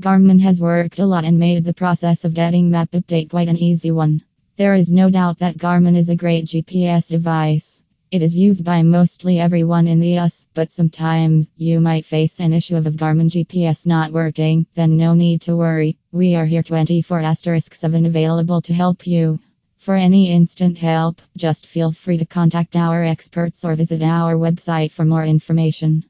Garmin has worked a lot and made the process of getting map update quite an easy one. There is no doubt that Garmin is a great GPS device. It is used by mostly everyone in the US, but sometimes you might face an issue of Garmin GPS not working, then no need to worry. We are here 24 7 available to help you. For any instant help, just feel free to contact our experts or visit our website for more information.